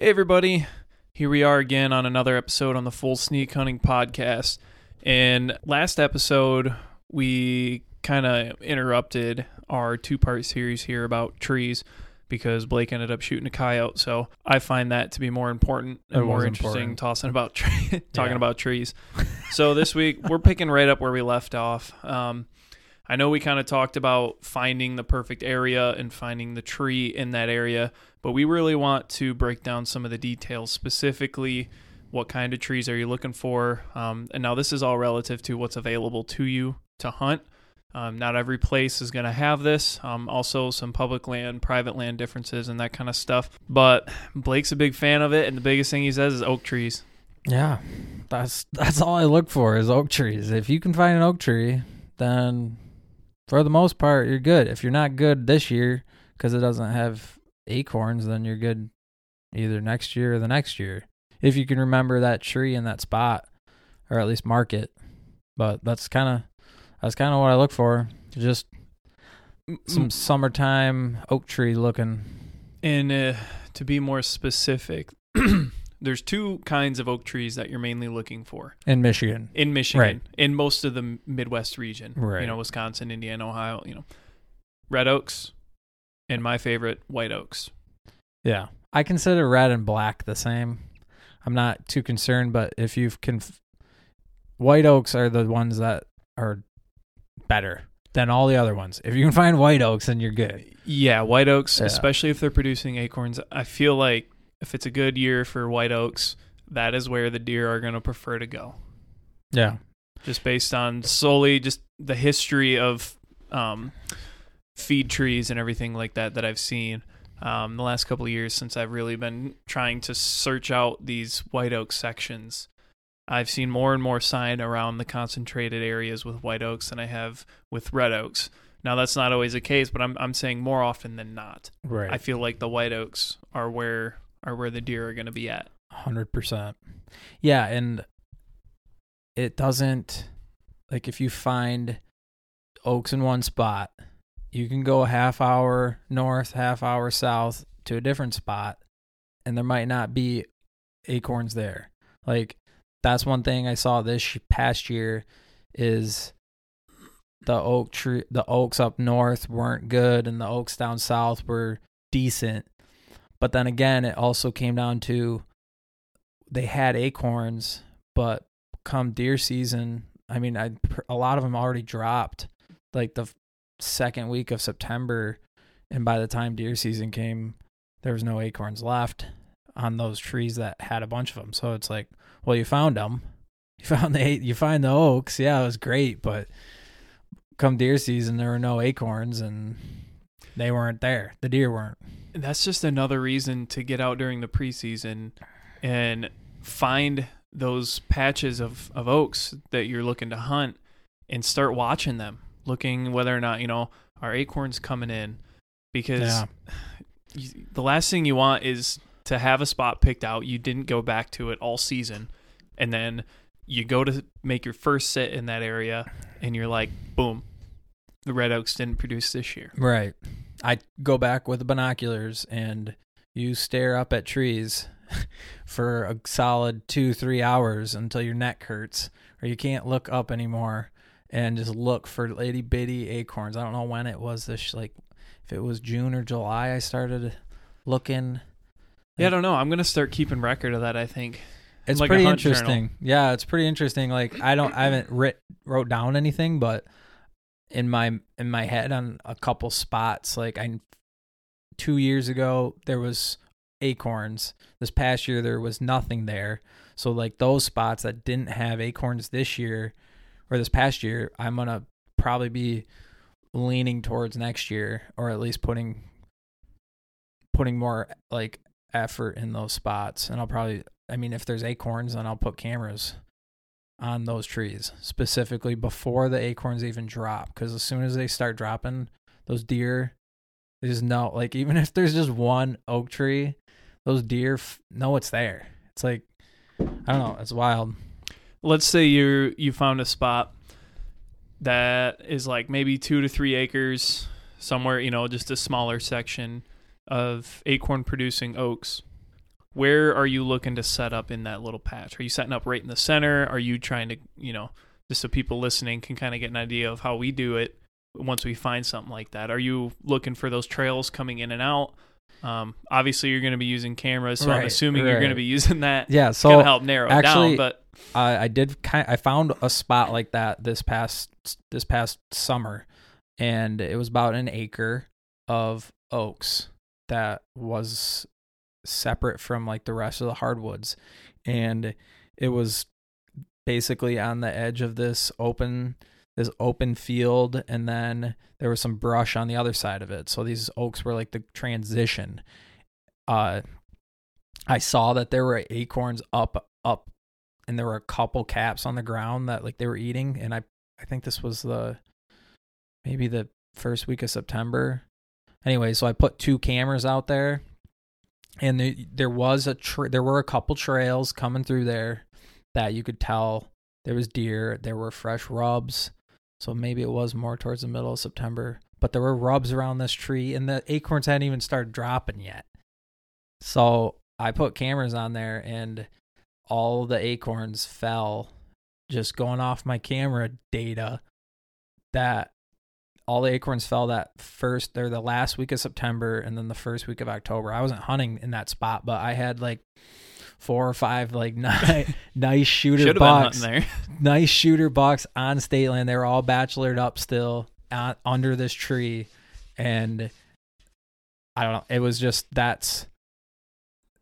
Hey, everybody. Here we are again on another episode on the Full Sneak Hunting Podcast. And last episode, we kind of interrupted our two part series here about trees because Blake ended up shooting a coyote. So I find that to be more important and more interesting important. tossing about tre- talking Yeah. about trees. so this week, we're picking right up where we left off. Um, I know we kind of talked about finding the perfect area and finding the tree in that area, but we really want to break down some of the details, specifically what kind of trees are you looking for. Um, and now this is all relative to what's available to you to hunt. Um, not every place is going to have this. Um, also, some public land, private land differences, and that kind of stuff. But Blake's a big fan of it, and the biggest thing he says is oak trees. Yeah, that's that's all I look for is oak trees. If you can find an oak tree, then for the most part you're good. If you're not good this year because it doesn't have acorns, then you're good either next year or the next year. If you can remember that tree in that spot, or at least mark it. But that's kind of that's kind of what I look for. Just some summertime oak tree looking. And uh, to be more specific, there's two kinds of oak trees that you're mainly looking for in Michigan. in Michigan, Right. in most of the Midwest region. You know, Wisconsin, Indiana, Ohio, you know. Red oaks and my favorite, white oaks. Yeah. I consider red and black the same. I'm not too concerned, but if you can, f- white oaks are the ones that are better than all the other ones. If you can find white oaks, then you're good. Yeah, white oaks, Yeah. especially if they're producing acorns. I feel like if it's a good year for white oaks, that is where the deer are going to prefer to go. Yeah. just based on solely just the history of um, feed trees and everything like that that I've seen um, the last couple of years since I've really been trying to search out these white oak sections. I've seen more and more sign around the concentrated areas with white oaks than I have with red oaks. Now that's not always the case, but I'm I'm saying more often than not. Right. I feel like the white oaks are where are where the deer are going to be at. Hundred percent. Yeah, and it doesn't like if you find oaks in one spot, you can go a half hour north, half hour south to a different spot, and there might not be acorns there. Like that's one thing I saw this past year is the oak tree, the oaks up north weren't good, and the oaks down south were decent. But then again, it also came down to they had acorns, but come deer season, I mean, I a lot of them already dropped, like the second week of September, and by the time deer season came, there was no acorns left on those trees that had a bunch of them. So it's like, well, you found them, you found the you find the oaks, yeah, it was great, but come deer season, there were no acorns and they weren't there. The deer weren't. That's just another reason to get out during the preseason and find those patches of, of oaks that you're looking to hunt and start watching them, looking whether or not, you know, are acorns coming in. Because Yeah. you, the last thing you want is to have a spot picked out, you didn't go back to it all season, and then you go to make your first sit in that area and you're like, boom, the red oaks didn't produce this year. Right. I go back with the binoculars and you stare up at trees for a solid two, three hours until your neck hurts or you can't look up anymore and just look for itty bitty acorns. I don't know when it was this, like if it was June or July, I started looking. Yeah, I don't know. I'm gonna start keeping record of that. I think It's Like pretty hunt journal. interesting. Yeah, it's pretty interesting. Like I don't, I haven't writ, wrote down anything, but in my in my head on a couple spots, like I, two years ago there was acorns. This past year there was nothing there. So like those spots that didn't have acorns this year or this past year, I'm gonna probably be leaning towards next year, or at least putting putting more like effort in those spots. And I'll probably I mean, if there's acorns, then I'll put cameras on those trees specifically before the acorns even drop. Because as soon as they start dropping, those deer, they just know. Like even if there's just one oak tree, those deer f- know it's there. It's like I don't know. It's wild. Let's say you you found a spot that is like maybe two to three acres somewhere, you know, just a smaller section of acorn producing oaks. where are you looking to set up in that little patch? Are you setting up right in the center? Are you trying to, you know, just so people listening can kind of get an idea of how we do it once we find something like that? Are you looking for those trails coming in and out? Um, obviously, you're going to be using cameras, so I'm Right, assuming you're going to be using that. Yeah, so to help narrow actually- down. But I, I did kind I found a spot like that this past this past summer, and it was about an acre of oaks that was separate from like the rest of the hardwoods, and it was basically on the edge of this open this open field and then there was some brush on the other side of it. So these oaks were like the transition. Uh i saw that there were acorns up up and there were a couple caps on the ground that like they were eating and i i think this was the maybe the first week of september. Anyway so i put two cameras out there and there, there was a tra- there were a couple trails coming through there that you could tell there was deer there were fresh rubs so maybe it was more towards the middle of september but there were rubs around this tree and the acorns hadn't even started dropping yet so i put cameras on there and all the acorns fell just going off my camera data that all the acorns fell that first or the last week of September and then the first week of October. I wasn't hunting in that spot, but I had like four or five like nice, nice shooter should have been bucks, hunting there. nice shooter bucks on state land. They were all bachelored up still uh, under this tree, and I don't know. It was just that's.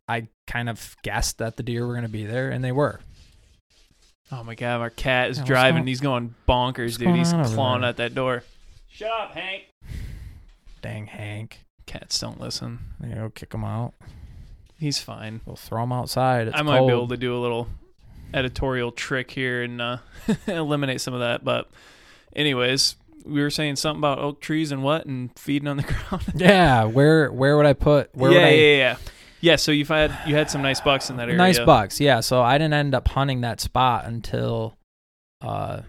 I kind of guessed that the deer were going to be there, and they were. Oh my god, our cat is Yeah, driving. going- he's going bonkers, dude. going He's clawing at that door. Shut up, Hank. Dang, Hank. Cats don't listen. You know, kick him out. He's fine. We'll throw him outside. It's I might cold. be able to do a little editorial trick here and uh, eliminate some of that. But, anyways, we were saying something about oak trees and what and feeding on the ground. Yeah, where where would I put? Where yeah, would I? yeah, yeah. Yeah, so you've had you had some nice bucks in that area. Nice bucks, yeah. So I didn't end up hunting that spot until uh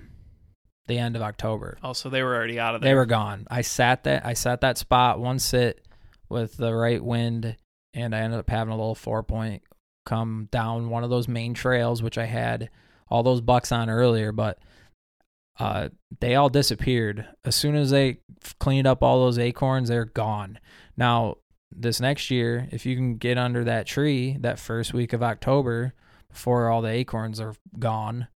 the end of October. Oh, so they were already out of there. They were gone. I sat that I sat that spot one sit with the right wind, and I ended up having a little four point come down one of those main trails, which I had all those bucks on earlier, but uh, they all disappeared as soon as they cleaned up all those acorns. They're gone now. This next year, if you can get under that tree that first week of October before all the acorns are gone,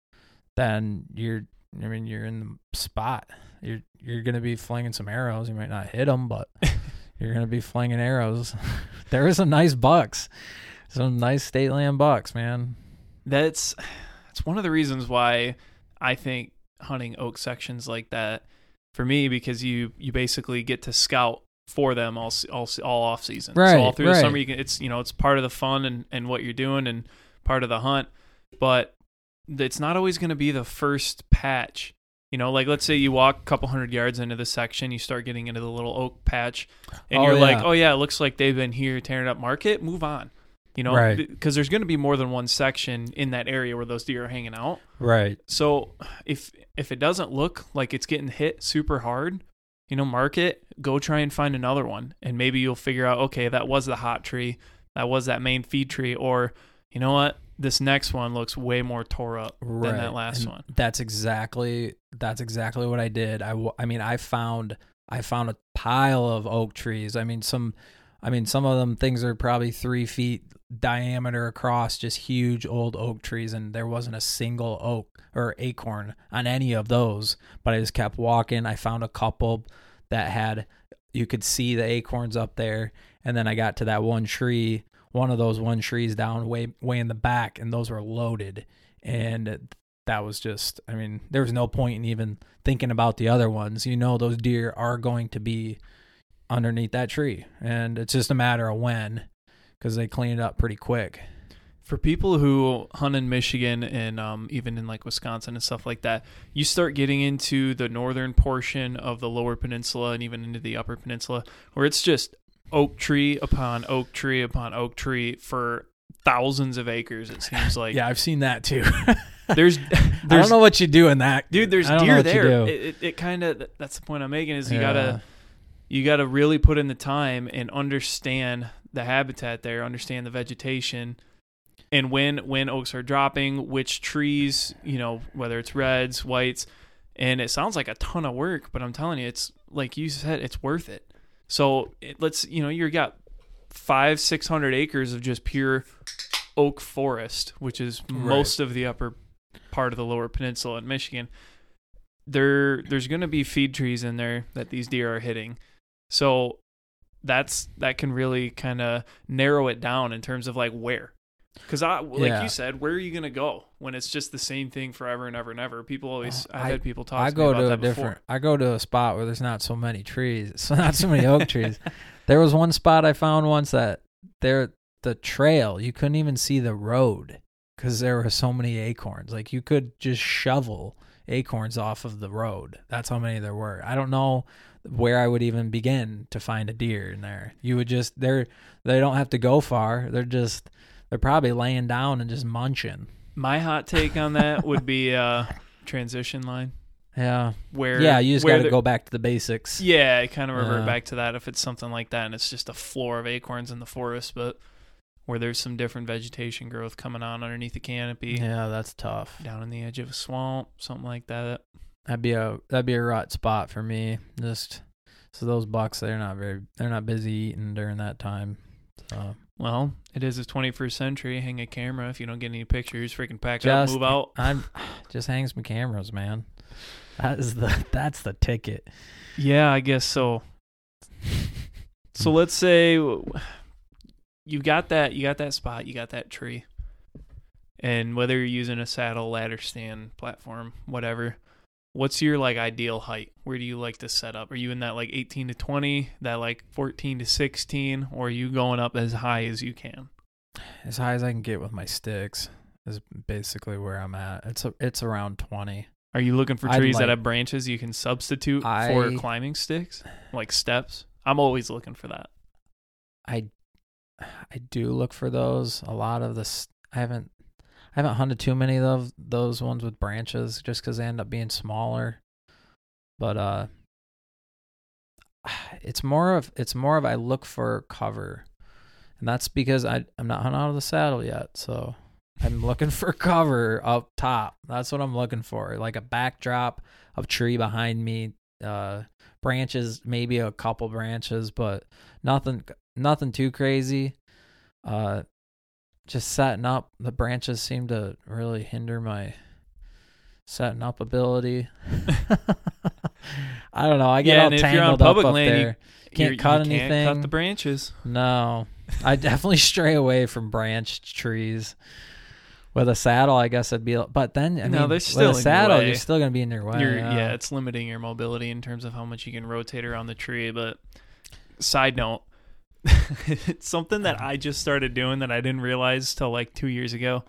then you're I mean you're in the spot. You're you're gonna be flinging some arrows. You might not hit them, but you're gonna be flinging arrows. there is some nice bucks, some nice state land bucks, man. That's that's one of the reasons why I think hunting oak sections like that for me because you you basically get to scout for them all all all off season. Right, so all through the summer you can it's you know it's part of the fun and and what you're doing and part of the hunt, but it's not always going to be the first patch. You know, like let's say you walk a couple hundred yards into the section, you start getting into the little oak patch, and Oh, you're like, oh yeah, it looks like they've been here tearing up market. Move on. You know, Right. because there's going to be more than one section in that area where those deer are hanging out. Right. So if if it doesn't look like it's getting hit super hard, you know, mark it, go try and find another one, and maybe you'll figure out, okay, that was the hot tree, that was that main feed tree, or you know what, this next one looks way more tore up than that last And one. That's exactly that's exactly what I did. I I mean I found I found a pile of oak trees. I mean some I mean some of them things are probably three feet diameter across, just huge old oak trees, and there wasn't a single oak or acorn on any of those. But I just kept walking. I found a couple that had you could see the acorns up there, and then I got to that one tree, one of those one trees down way way in the back, and those were loaded, and that was just I mean there was no point in even thinking about the other ones. You know those deer are going to be underneath that tree, and it's just a matter of when because they clean it up pretty quick. For people who hunt in Michigan and um, even in like Wisconsin and stuff like that, you start getting into the northern portion of the lower peninsula and even into the upper peninsula where it's just oak tree upon oak tree upon oak tree for thousands of acres. It seems like yeah, I've seen that too. there's I don't know what you do in that, dude there's I don't know deer there. It, it, it kind of that's the point I'm making is you Yeah. gotta you gotta really put in the time and understand the habitat there, understand the vegetation, and when when oaks are dropping, which trees, you know, whether it's reds, whites, and it sounds like a ton of work, but I'm telling you, it's like you said, it's worth it. So it, let's, you know, you got five, six hundred acres of just pure oak forest, which is Right. most of the upper part of the lower peninsula in Michigan. There, there's going to be feed trees in there that these deer are hitting. So that's that can really kind of narrow it down in terms of like where. Because I, like Yeah. you said, where are you going to go when it's just the same thing forever and ever and ever? People always, Oh, I've I- had people talk. I to go to a that before. different. I go to a spot where there's not so many trees, so not so many oak trees. There was one spot I found once that there the trail you couldn't even see the road because there were so many acorns. Like you could just shovel acorns off of the road. That's how many there were. I don't know where I would even begin to find a deer in there. You would just they're they don't have to go far. They're just they're probably laying down and just munching. My hot take on that would be uh, transition line Yeah. where yeah, you just got to go back to the basics. Yeah, I kind of revert Yeah. back to that if it's something like that and it's just a floor of acorns in the forest, but where there's some different vegetation growth coming on underneath the canopy, Yeah, that's tough. down in the edge of a swamp, something like that. That'd be a that'd be a rut spot for me. Just so those bucks, they're not very they're not busy eating during that time. So Well, it is the 21st century. Hang a camera if you don't get any pictures. Freaking pack Just- up, move out. I'm just hang some cameras, man. That is the that's the ticket. Yeah, I guess so. So let's say you got that you got that spot, you got that tree. And whether you're using a saddle, ladder stand, platform, whatever, what's your like ideal height? Where do you like to set up? Are you in that like 18 to 20, that like 14 to 16, or are you going up as high as you can? As high as I can get with my sticks is basically where I'm at. It's a, it's around twenty. Are you looking for trees that have branches you can substitute for climbing sticks, like steps? I'm always looking for that. I I do look for those. A lot of this I haven't I haven't hunted too many of those ones with branches just because they end up being smaller. But uh, it's more of it's more of I look for cover, and that's because I I'm not hunting out of the saddle yet, so I'm looking for cover up top. That's what I'm looking for, like a backdrop of tree behind me, uh, branches, maybe a couple branches, but nothing nothing too crazy. Uh, just setting up. The branches seem to really hinder my setting up ability. I don't know. I get Yeah, all and if you're on tangled public up up land, you- there. Can't cut you Can't anything. cut the branches. No, I definitely stray away from branched trees. With a saddle, I guess I'd be. But then, I No, mean, they're with a saddle, way. you're still gonna be in your way. Yeah. yeah, it's limiting your mobility in terms of how much you can rotate around the tree. But side note, it's something that uh-huh. I just started doing that I didn't realize till like two years ago,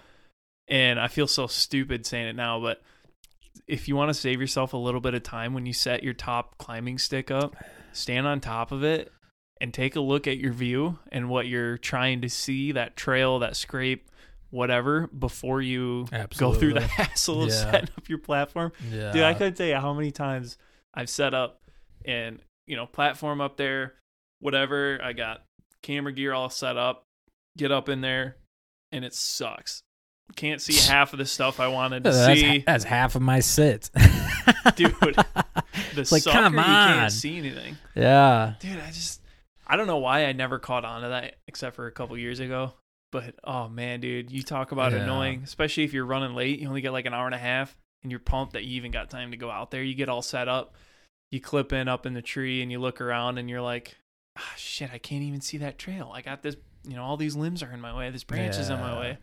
and I feel so stupid saying it now. But if you want to save yourself a little bit of time when you set your top climbing stick up, stand on top of it and take a look at your view and what you're trying to see that trail, that scrape, whatever, before you go through the Absolutely. hassle of setting up your platform. Yeah. Dude, I couldn't tell you how many times I've set up and you know platform up there, whatever. I got camera gear all set up, get up in there, and it sucks. Can't see half of the stuff I wanted to that's, see, that's half of my sit. dude. The It's like, sucker, come you on. can't see anything, yeah, dude. I just I don't know why I never caught on to that except for a couple years ago. But oh man, dude, you talk about Yeah. annoying, especially if you're running late. You only get like an hour and a half, and you're pumped that you even got time to go out there. You get all set up, you clip in up in the tree, and you look around, and you're like, ah, shit, I can't even see that trail. I got this, you know, all these limbs are in my way. This branch is in my Yeah. way.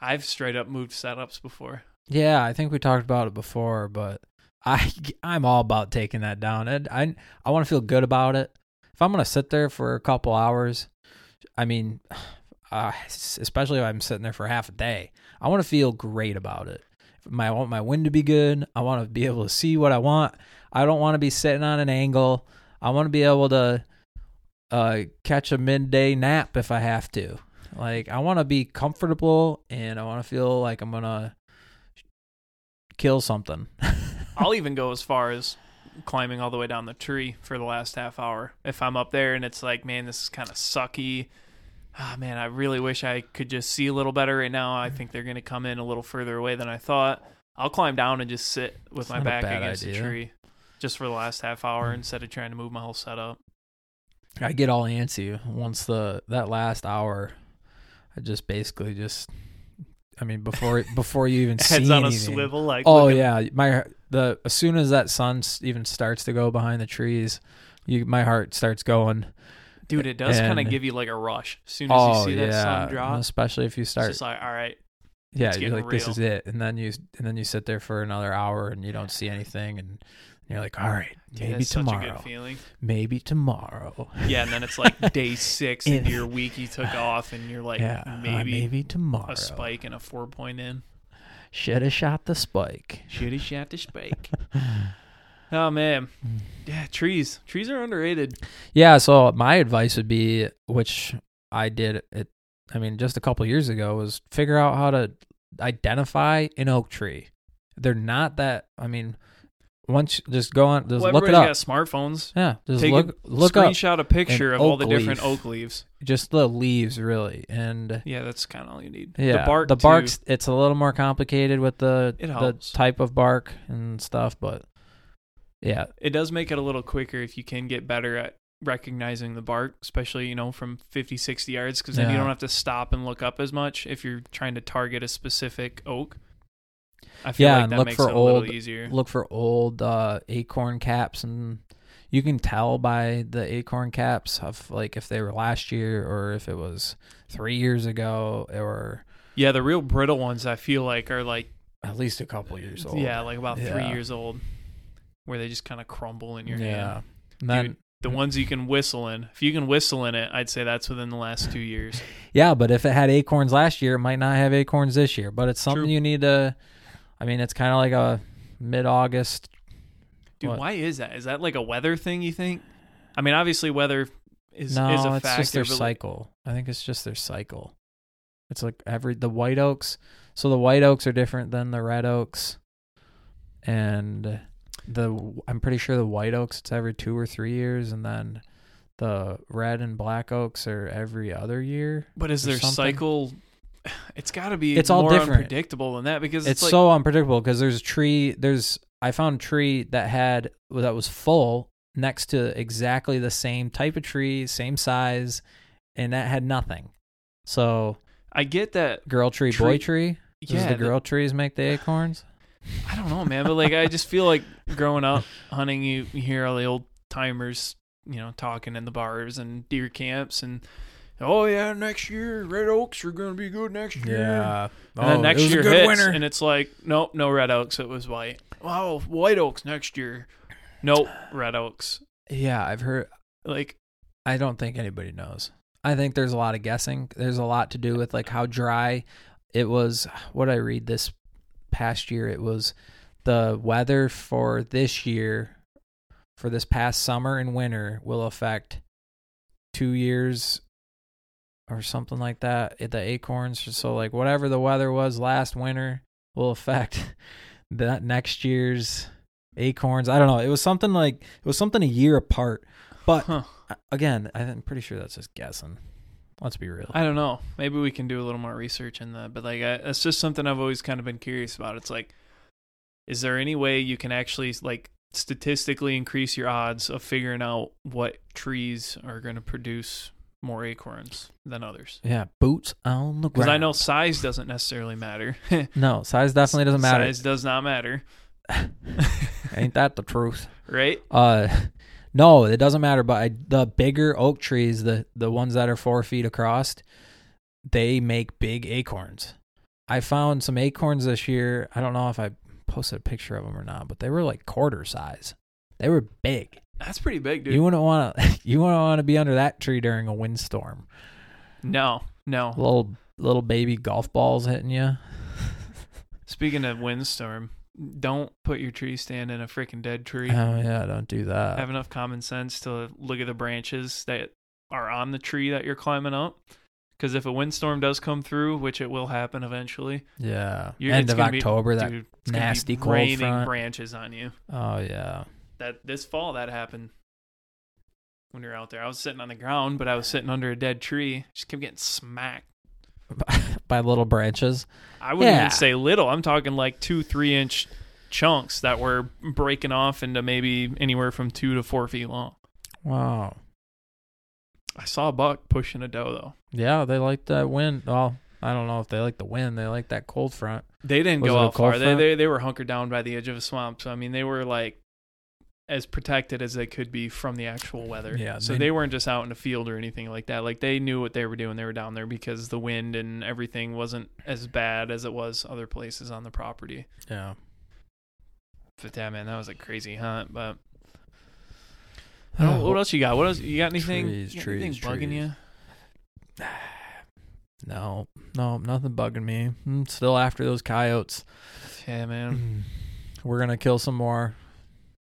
I've straight up moved setups before. yeah. I think we talked about it before, but I I'm all about taking that down. And I I want to feel good about it. If I'm gonna sit there for a couple hours, I mean, uh, especially if I'm sitting there for half a day, I want to feel great about it. My, I want my wind to be good. I want to be able to see what I want. I don't want to be sitting on an angle. I want to be able to uh, catch a midday nap if I have to. Like I want to be comfortable and I want to feel like I'm gonna kill something. I'll even go as far as climbing all the way down the tree for the last half hour. If I'm up there and it's like, man, this is kind of sucky. ah man, I really wish I could just see a little better right now. I think they're gonna come in a little further away than I thought. I'll climb down and just sit with It's my back against idea. a tree, just for the last half hour instead of trying to move my whole setup. I get all antsy once the that last hour. I just basically just, I mean, before before you even see Heads on a swivel, like Oh looking- yeah, my the as soon as that sun even starts to go behind the trees, you my heart starts going. dude. It does kind of give you like a rush as soon as Oh you see yeah, that sun drop. especially if you It's start. just like, all right, yeah, it's you're like, this is it, and then you and then you sit there for another hour and you don't see anything, and you're like, all right, maybe a tomorrow, maybe tomorrow. Yeah, and then it's like day six In- into your week you took off, and you're like, yeah, uh, maybe, maybe tomorrow. a spike and a four point in. Should have shot the spike. Should have shot the spike. oh man, yeah, trees. Trees are underrated. Yeah, so my advice would be, which I did it. I mean, just a couple years ago, was figure out how to identify an oak tree. They're not that. I mean, once just go on, just well, look it up. got smartphones. Yeah, just Take look a look up screenshot a picture of all the oak different oak leaves. just the leaves really, and Yeah, that's kind of all you need. yeah, the bark. The too. bark's it's a little more complicated with the the type of bark and stuff, but yeah, It does make it a little quicker if you can get better at recognizing the bark, especially you know from 50, 60 yards, because then you don't have to stop and look up as much if you're trying to target a specific oak. I feel Yeah, like and that look makes for it a little old- easier. look for old uh, acorn caps and you can tell by the acorn caps of like if they were last year or if it was three years ago or Yeah, the real brittle ones I feel like are like at least a couple years old. yeah, like about three years old, where they just kind of crumble in your yeah. hand. And then Dude, the ones you can whistle in, if you can whistle in it, I'd say that's within the last two years. yeah, but if it had acorns last year, it might not have acorns this year. But it's something True. you need to. I mean, it's kind of like a mid-August. Dude, What? why is that? Is that like a weather thing? You think? I mean, obviously weather is no, is a it's factor. just their but like- cycle. I think it's just their cycle. It's like every the white oaks. So the white oaks are different than the red oaks, and the I'm pretty sure the white oaks it's every two or three years, and then the red and black oaks are every other year. But is their something. cycle? It's got to be. It's all more different. unpredictable than that because It's, it's, like, so unpredictable because there's a tree. There's I found a tree that had that was full next to exactly the same type of tree, same size, and that had nothing. So I get that. girl tree, boy Tree- tree. Does Yeah, the the- girl trees make the acorns? I don't know, man, but like I just feel like growing up hunting, you, you hear all the old timers, you know, talking in the bars and deer camps, and oh yeah, next year red oaks are gonna be good next year. And then oh, next year hits, and it's like, nope, no red oaks. It was white. Wow, white oaks next year. Nope, red oaks. yeah, I've heard. Like, I don't think anybody knows. I think there's a lot of guessing. There's a lot to do with like how dry it was. What I read this past year, it was the weather for this year, for this past summer and winter, will affect two years or something like that. at The acorns, so like whatever the weather was last winter will affect that next year's acorns. I don't know. It was something like it was something a year apart, but huh? uh, again, I'm pretty sure that's just guessing. Let's be real. I don't know. Maybe we can do a little more research in that. But like, I, it's just something I've always kind of been curious about. It's like, is there any way you can actually like statistically increase your odds of figuring out what trees are going to produce more acorns than others? yeah, boots on the ground. Because. I know size doesn't necessarily matter. No, size definitely doesn't matter. Size does not matter, Ain't that the truth? right? Uh, no, it doesn't matter. But I, the bigger oak trees, the the ones that are four feet across, they make big acorns. I found some acorns this year. I don't know if I posted a picture of them or not, but they were like quarter size. They were big. That's pretty big, dude. You wouldn't want to. You wouldn't want to be under that tree during a windstorm. no, no. Little little baby golf balls hitting you. Speaking of windstorm, don't put your tree stand in a freaking dead tree. Oh yeah, don't do that. Have enough common sense to look at the branches that are on the tree that you're climbing up. Because if a windstorm does come through, which it will happen eventually, yeah. End of gonna be- October. that. dude, it's gonna be nasty cold raining front. branches on you. Oh yeah. That this fall that happened. when we were out there. I was sitting on the ground, but I was sitting under a dead tree. Just kept getting smacked. by little branches. I wouldn't Yeah. even say little. I'm talking like two, three inch chunks that were breaking off into maybe anywhere from two to four feet long. Wow. I saw a buck pushing a doe though. Yeah, they like that wind. Well, I don't know if they like the wind. They like that cold front. They didn't Was go out far. They, they they were hunkered down by the edge of a swamp. So I mean, they were like as protected as they could be from the actual weather. Yeah, So they- they, weren't just out in the field or anything like that. Like they knew what they were doing. They were down there because the wind and everything wasn't as bad as it was other places on the property. Yeah. But yeah, man, that was a crazy hunt. But I don't know, what else you got? What else you got? Anything? Trees, you got trees, anything bugging trees. you? No, no, nothing bugging me. I'm still after those coyotes. Yeah, man. Mm. We're gonna kill some more.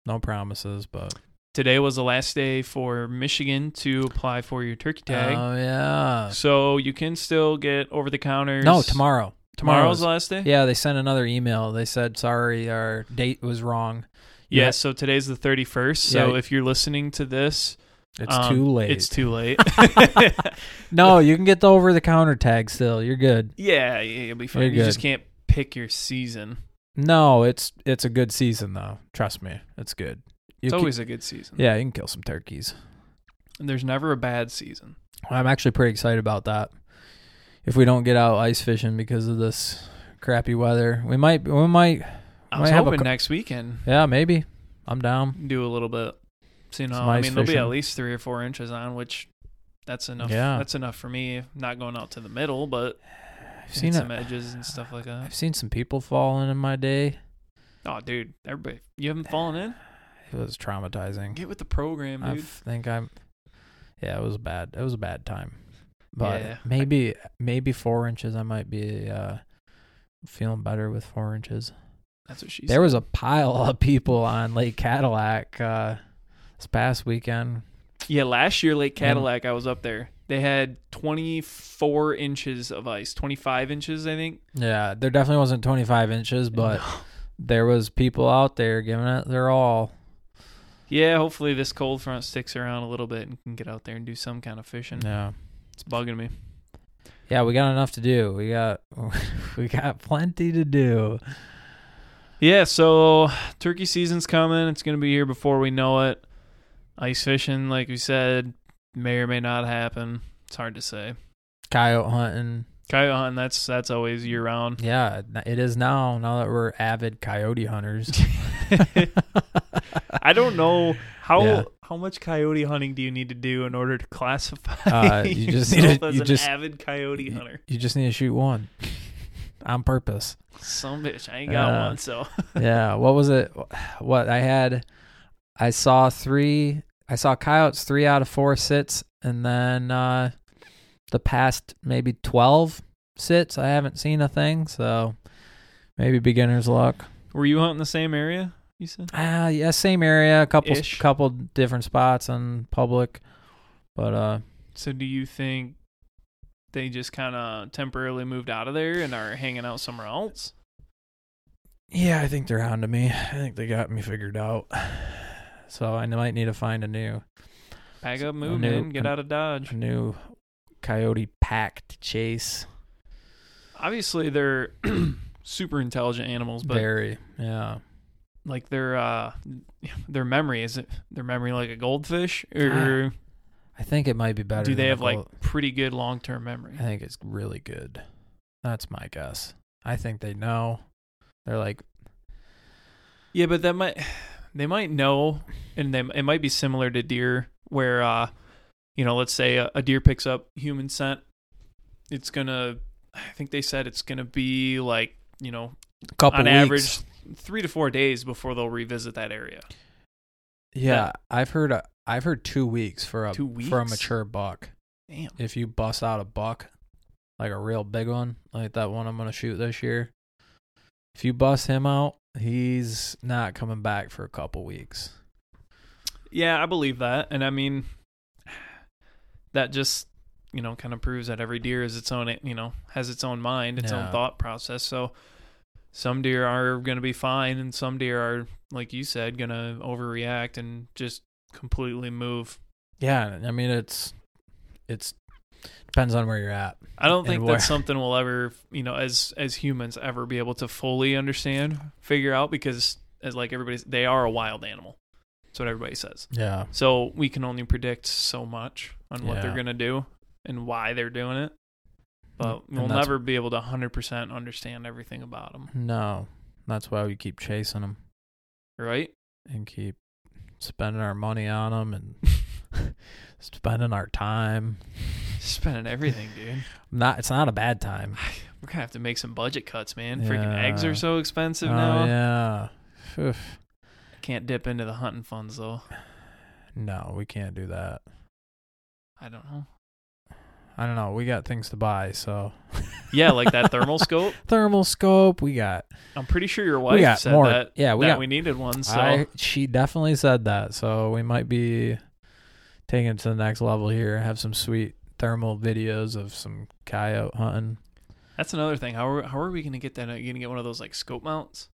No promises, but Today was the last day for Michigan to apply for your turkey tag. oh yeah. so you can still get over the counters. No, tomorrow. Tomorrow's Tomorrow's the last day. Yeah, they sent another email. They said sorry, our date was wrong. Yeah, Yeah. so today's the 31st. So Yeah. if you're listening to this, It's um, too late. It's too late. no, you can get the over the counter tag still. You're good. yeah, yeah, you'll be fine. You just can't pick your season. No, it's it's a good season though. Trust me, it's good. You It's can- always a good season. yeah, you can kill some turkeys. And there's never a bad season. I'm actually pretty excited about that. If we don't get out ice fishing because of this crappy weather, we might we might I was Might have a hoping next weekend yeah maybe. I'm down. do a little bit. So, you know, I mean, there'll be at least three or four inches on, which that's enough. Yeah. That's enough for me. Not going out to the middle, but I've seen some it. edges and stuff like that. I've seen some people falling in my day. Oh, dude, everybody, you haven't fallen in? It was traumatizing. Get with the program, dude. I think I'm. Yeah, it was bad. It was a bad time. But Yeah. maybe maybe four inches. I might be uh, feeling better with four inches. That's what she There said. was a pile of people on Lake Cadillac uh, this past weekend. Yeah, last year, Lake Cadillac, I was up there. They had 24 inches of ice, 25 inches, I think. Yeah, there definitely wasn't 25 inches, but there was people out there giving it their all. yeah, hopefully this cold front sticks around a little bit and can get out there and do some kind of fishing. Yeah. It's bugging me. Yeah, we got enough to do. We got we got plenty to do. Yeah, so turkey season's coming. It's going to be here before we know it. Ice fishing, like we said, may or may not happen. It's hard to say. Coyote hunting. Coyote hunting, that's that's always year round. Yeah, it is now. Now that we're avid coyote hunters. I don't know how Yeah. how much coyote hunting do you need to do in order to classify Uh, you just need yourself to- as you an just- avid coyote you- hunter. You just need to shoot one on purpose. Some bitch, I ain't got Uh, one, so yeah. What was it? What I had, I saw three. I saw coyotes three out of four sits, and then uh, the past maybe twelve sits, I haven't seen a thing. So maybe beginner's luck. were you hunting the same area? You said Ah, yeah, same area, a couple Ish. couple different spots on public, but uh, so. Do you think they just kind of temporarily moved out of there and are hanging out somewhere else? yeah, I think they're on to me. I think they got me figured out. So I might need to find a new Pack up, move, new- man, get a- out of Dodge. a new coyote pack to chase. Obviously, they're super intelligent animals, but Very, yeah. like their uh, their memory is it their memory like a goldfish, or I think it might be better. do they have like pretty good long term memory? I think it's really good. That's my guess. I think they know. They're like, Yeah, but that might they might know, and they it might be similar to deer, where uh, you know, let's say a, a deer picks up human scent, it's gonna. I think they said it's gonna be like you know, a couple on weeks. average, three to four days before they'll revisit that area. Yeah, I've heard. A, I've heard two weeks for a Two for a mature buck. Damn. If you bust out a buck, like a real big one, like that one I'm gonna shoot this year. If you bust him out, he's not coming back for a couple weeks. Yeah, I believe that, and I mean, that just you know kind of proves that every deer is its own you know has its own mind, its Yeah. own thought process. So some deer are going to be fine, and some deer are like you said going to overreact and just completely move Yeah, I mean it's it's depends on where you're at. I don't think that's something we'll ever, you know, as as humans ever be able to fully understand, figure out because as like everybody's they are a wild animal. That's what everybody says. Yeah. So we can only predict so much on what they're going to do and why they're doing it. But mm, And we'll never be able to 100% understand everything about them, No. That's why we keep chasing them right? and keep spending our money on them and spending our time. Spending everything, dude. Not it's not a bad time. We're going to have to make some budget cuts, man. Freaking eggs are so expensive oh now. yeah. Oof. Can't dip into the hunting funds though. No, we can't do that. I don't know. I don't know. We got things to buy, so Yeah, like that thermal scope. thermal scope. We got. I'm pretty sure your wife got said more. that yeah, we that got. we needed one. So I, she definitely said that. So we might be taking it to the next level here. Have some sweet thermal videos of some coyote hunting. that's another thing. How are how are we gonna get that? Are you gonna get one of those like scope mounts,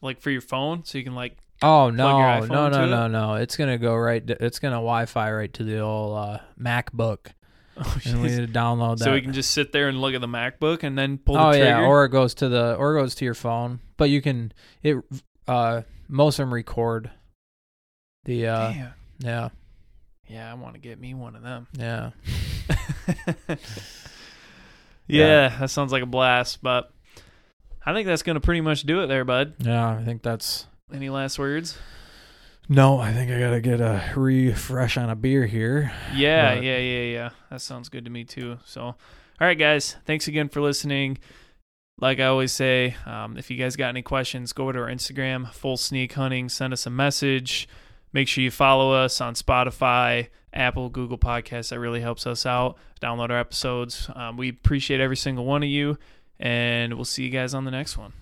like for your phone, so you can like Oh your no, no, no, it? no, no! It's gonna go right. To, it's gonna Wi-Fi right to the old uh, MacBook, oh, and we need to download that. so we can just sit there and look at the MacBook and then pull the oh trigger. yeah, or it goes to the or it goes to your phone. But you can it. Uh, most of them record. The uh, Damn. yeah, Yeah, I want to get me one of them. yeah. yeah, that sounds like a blast. But I think that's gonna pretty much do it there, bud. Yeah, I think that's. Any last words? No, I think I gotta get a refresh on a beer here. Yeah, But- yeah, yeah, yeah. That sounds good to me too. So, all right, guys, thanks again for listening. Like I always say, um, if you guys got any questions, go to our Instagram, Full Sneak Hunting. Send us a message. Make sure you follow us on Spotify, Apple, Google Podcasts. That really helps us out. Download our episodes. Um, we appreciate every single one of you, and we'll see you guys on the next one.